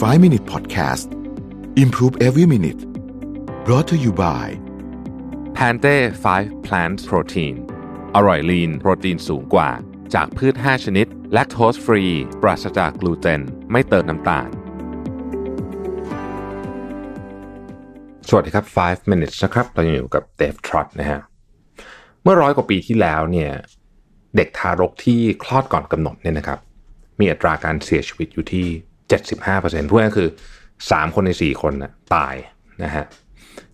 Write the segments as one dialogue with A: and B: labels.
A: 5 Minute Podcast Improve Every Minute brought to you by
B: Pante 5 Plant Protein อร่อยลีนโปรตีนสูงกว่า จากพืช 5 ชนิด แลคโตสฟรี ปราศจากกลูเตน ไม่เติมน้ำตาล สวัสดีครับ 5 minutes นะครับ เรายังอยู่กับเดฟทรอตนะฮะ เมื่อร้อยกว่าปีที่แล้วเนี่ย เด็กทารกที่คลอดก่อนกำหนดเนี่ยนะครับ มีอัตราการเสียชีวิตอยู่ที่ 75%พูดง่ายคือ 3 คนใน 4 คนนะตายนะฮะ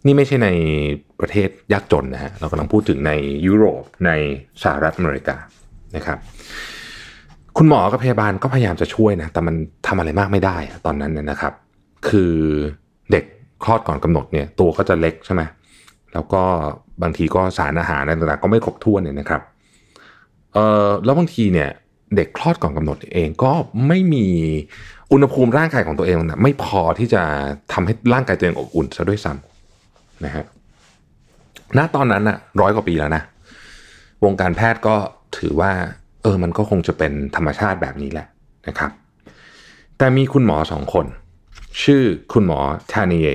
B: นี่ไม่ใช่ในประเทศยากจนนะฮะเรากำลังพูดถึงในยุโรปในสหรัฐอเมริกานะครับคุณหมอกับพยาบาลก็พยายามจะช่วยนะแต่มันทำอะไรมากไม่ได้ตอนนั้นนะครับ คือเด็กคลอดก่อนกำหนดเนี่ยตัวก็จะเล็กใช่ไหมแล้วก็บางทีก็สารอาหารอะไรต่างๆก็ไม่ครบถ้วนเนี่ยนะครับเออแล้วบางทีเนี่ย เด็กคลอดก่อนกำหนดเองก็ไม่มีอุณหภูมิร่างกายของตัวเองนะไม่พอที่จะทำให้ร่างกายตัวเองอบอุ่นซะด้วยซ้ำนะฮะณตอนนั้นน่ะร้อยกว่าปีแล้วนะ วงการแพทย์ก็ถือว่า เออมันก็คงจะเป็นธรรมชาติแบบนี้แหละนะครับ แต่มีคุณหมอสองคน ชื่อคุณหมอทานิเย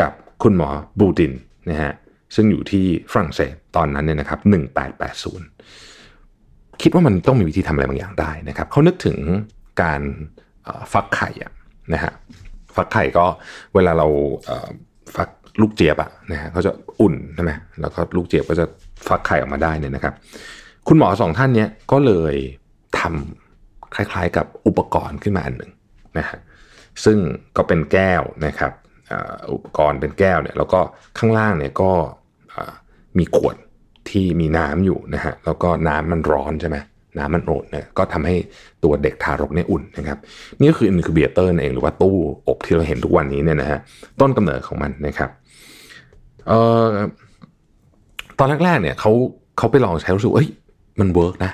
B: กับคุณหมอบูดินนะฮะซึ่งอยู่ที่ฝรั่งเศสตอนนั้นเนี่ยนะครับ 1880 คิดว่ามันต้องมีวิธีทำอะไรบางอย่างได้นะครับเขานึกถึงการฟักไข่อะนะฮะฟักไข่ก็เวลาเราฟักลูกเจี๊ยบอะนะฮะเขาจะอุ่นใช่ไหมแล้วก็ลูกเจี๊ยบก็จะฟักไข่ออกมาได้เนี่ยนะครับ คุณหมอสองท่านเนี้ยก็เลยทำคล้ายๆ กับอุปกรณ์ขึ้นมาอันหนึ่งนะฮะซึ่งก็เป็นแก้วนะครับอุปกรณ์เป็นแก้วเนี่ยแล้วก็ข้างล่างเนี่ยก็มีขวด ที่มีน้ำอยู่นะฮะแล้วก็น้ำมันร้อนใช่ไหมน้ำมันเดือดเนี่ยก็ทำให้ตัวเด็กทารกเนี่ยอุ่นนะครับนี่ก็คือ incubator เองหรือว่าตู้อบที่เราเห็นทุกวันนี้เนี่ยนะฮะต้นกำเนิดของมันนะครับเอ่อตอนแรกๆเนี่ยเขาเขาไปลองใช้รู้สึกเอ้ยมัน work นะ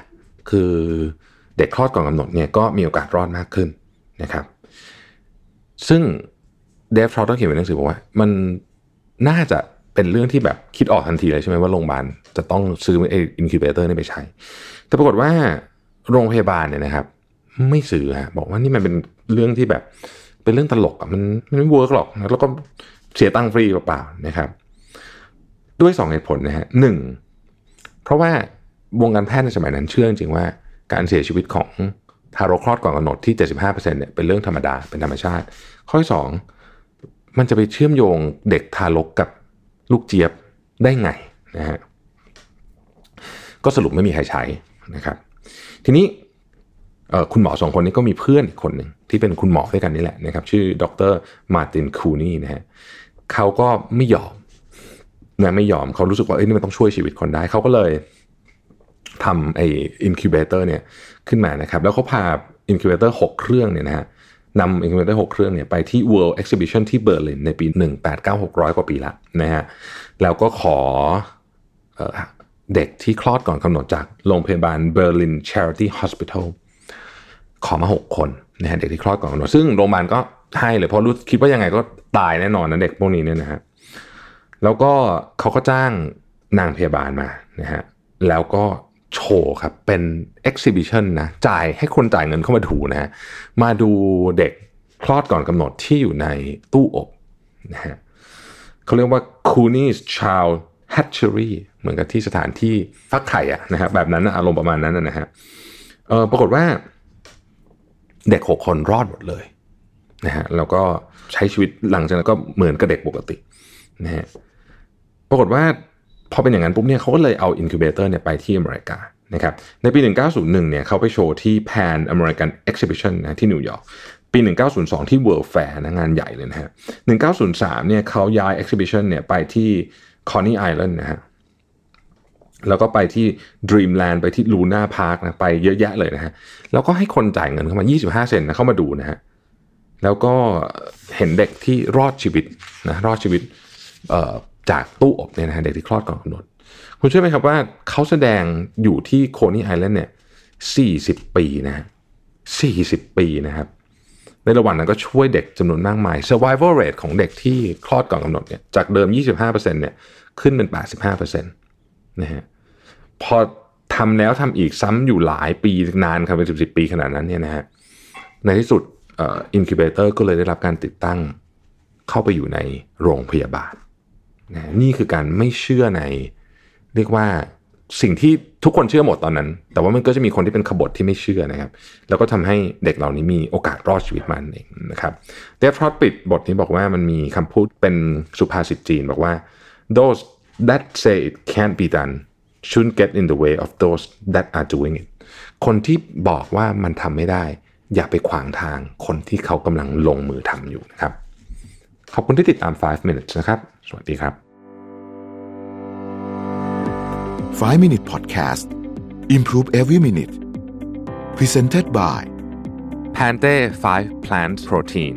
B: คือเด็กคลอดก่อนกำหนดเนี่ยก็มีโอกาสรอดมากขึ้นนะครับ ซึ่ง Dave Trott้องเขียนเป็นหนังสือบอกว่า มันน่าจะ เป็นเรื่องที่แบบคิดออกทันทีเลยใช่ไหมว่าโรงพยาบาลจะต้องซื้อไอ้ incubator นี่ไปใช้ แต่ปรากฏว่าโรงพยาบาลเนี่ยนะครับ ไม่ซื้อฮะบอกว่านี่มันเป็นเรื่องที่แบบเป็นเรื่องตลกอะมันมันไม่ work หรอก แล้วก็เสียตังค์ฟรีเปล่าๆนะครับ ด้วยสองเหตุผลนะฮะหนึ่งเพราะว่าวงการแพทย์ในสมัยนั้นเชื่อจริงว่าการเสียชีวิตของทารกคลอดก่อนกำหนดที่ 75%เนี่ยเป็นเรื่องธรรมดาเป็นธรรมชาติ ข้อที่สองมันจะไปเชื่อมโยงเด็กทารกกับ ลูกเจี๊ยบได้ไงนะฮะก็สรุปไม่มีใครใช้นะครับ ทีนี้คุณหมอสองคนนี้ก็มีเพื่อนอีกคนหนึ่งที่เป็นคุณหมอด้วยกันนี่แหละนะครับ ชื่อดMartin Couney นะฮะเขาก็ไม่ยอมนะไม่ยอมเขารู้สึกว่าเอ้ยนี่มันต้องช่วยชีวิตคนได้เขาก็เลยทำไอ้ incubator เนี่ยขึ้นมานะครับ แล้วเขาพา incubator หกเครื่องเนี่ยนะฮะ นำ incubator หกเครื่องเนี่ยไปที่ World Exhibition ที่เบอร์ลินในปี 189600 กว่าปีละนะฮะแล้วก็ขอเออเด็กที่คลอดก่อนกำหนดจากโรงพยาบาลเบอร์ลิน Charity Hospital ขอมาหกคนนะฮะเด็กที่คลอดก่อนกำหนด ซึ่งโรงพยาบาลก็ให้เลยเพราะรู้คิดว่ายังไงก็ตายแน่นอนนะเด็กพวกนี้เนี่ยนะฮะแล้วก็เขาก็จ้างนางพยาบาลมานะฮะแล้วก็ โชว์ครับ เป็น exhibition นะ จ่ายให้คนจ่ายเงินเข้ามาดูนะฮะ มาดูเด็กคลอดก่อนกำหนดที่อยู่ในตู้อบนะฮะเขาเรียกว่า Cooney's Child Hatchery เหมือนกับที่สถานที่ฟักไข่อะนะฮะแบบนั้นอารมณ์ประมาณนั้นนะฮะเออปรากฏว่า เด็กหกคนรอดหมดเลยนะฮะแล้วก็ใช้ชีวิตหลังจากนั้นก็เหมือนกับเด็กปกตินะฮะปรากฏว่า พอเป็นอย่างนั้นปุ๊บเนี่ยเขาก็เลยเอาอินคิวเบเตอร์เนี่ยไปที่อเมริกานะครับในปี 1901 เนี่ยเขาไปโชว์ที่ Pan American Exhibition นะที่นิวยอร์กปี 1902 ที่ World Fair นะงานใหญ่เลยนะฮะ 1903 เนี่ยเขาย้าย Exhibition เนี่ยไปที่ Coney Island นะฮะแล้วก็ไปที่ Dreamland ไปที่ Luna Park นะไปเยอะแยะเลยนะฮะ แล้วก็ให้คนจ่ายเงินเข้ามา 25 เซนต์นะเข้ามาดูนะฮะ แล้วก็เห็นเด็กที่รอดชีวิตนะรอดชีวิตเอ่อ จากตู้อบเนี่ยนะฮะเด็กที่คลอดก่อนกำหนด คุณเชื่อไหมครับว่าเขาแสดงอยู่ที่โคนี่ไอแลนด์เนี่ย40 ปีนะฮะ40 ปีนะครับ ในระหว่างนั้นก็ช่วยเด็กจำนวนมากมาย survival rate ของเด็กที่คลอดก่อนกำหนดเนี่ยจากเดิม 25%เนี่ยขึ้นเป็น 85%นะฮะพอทำแล้วทำอีกซ้ำอยู่หลายปีนานครับเป็นสิบสิบปีขนาดนั้นเนี่ยนะฮะในที่สุดอินคิวเบเตอร์ก็เลยได้รับการติดตั้งเข้าไปอยู่ในโรงพยาบาล นะนี่คือการไม่เชื่อใน เรียกว่าสิ่งที่ทุกคนเชื่อหมดตอนนั้น แต่ว่ามันก็จะมีคนที่เป็นขบฏที่ไม่เชื่อนะครับ แล้วก็ทำให้เด็กเหล่านี้มีโอกาสรอดชีวิตมันเองนะครับเดฟทรอตปิดบทนี้บอกว่ามันมีคำพูดเป็นสุภาษิตจีนบอกว่า those that say it can't be done shouldn't get in the way of those that are doing it คนที่บอกว่ามันทำไม่ได้ อย่าไปขวางทางคนที่เขากำลังลงมือทำอยู่นะครับ ขอบคุณที่ติดตาม 5 minutes นะครับ สวัสดีครับ
A: 5 minute podcast improve every minute presented by
B: Pante 5 plant protein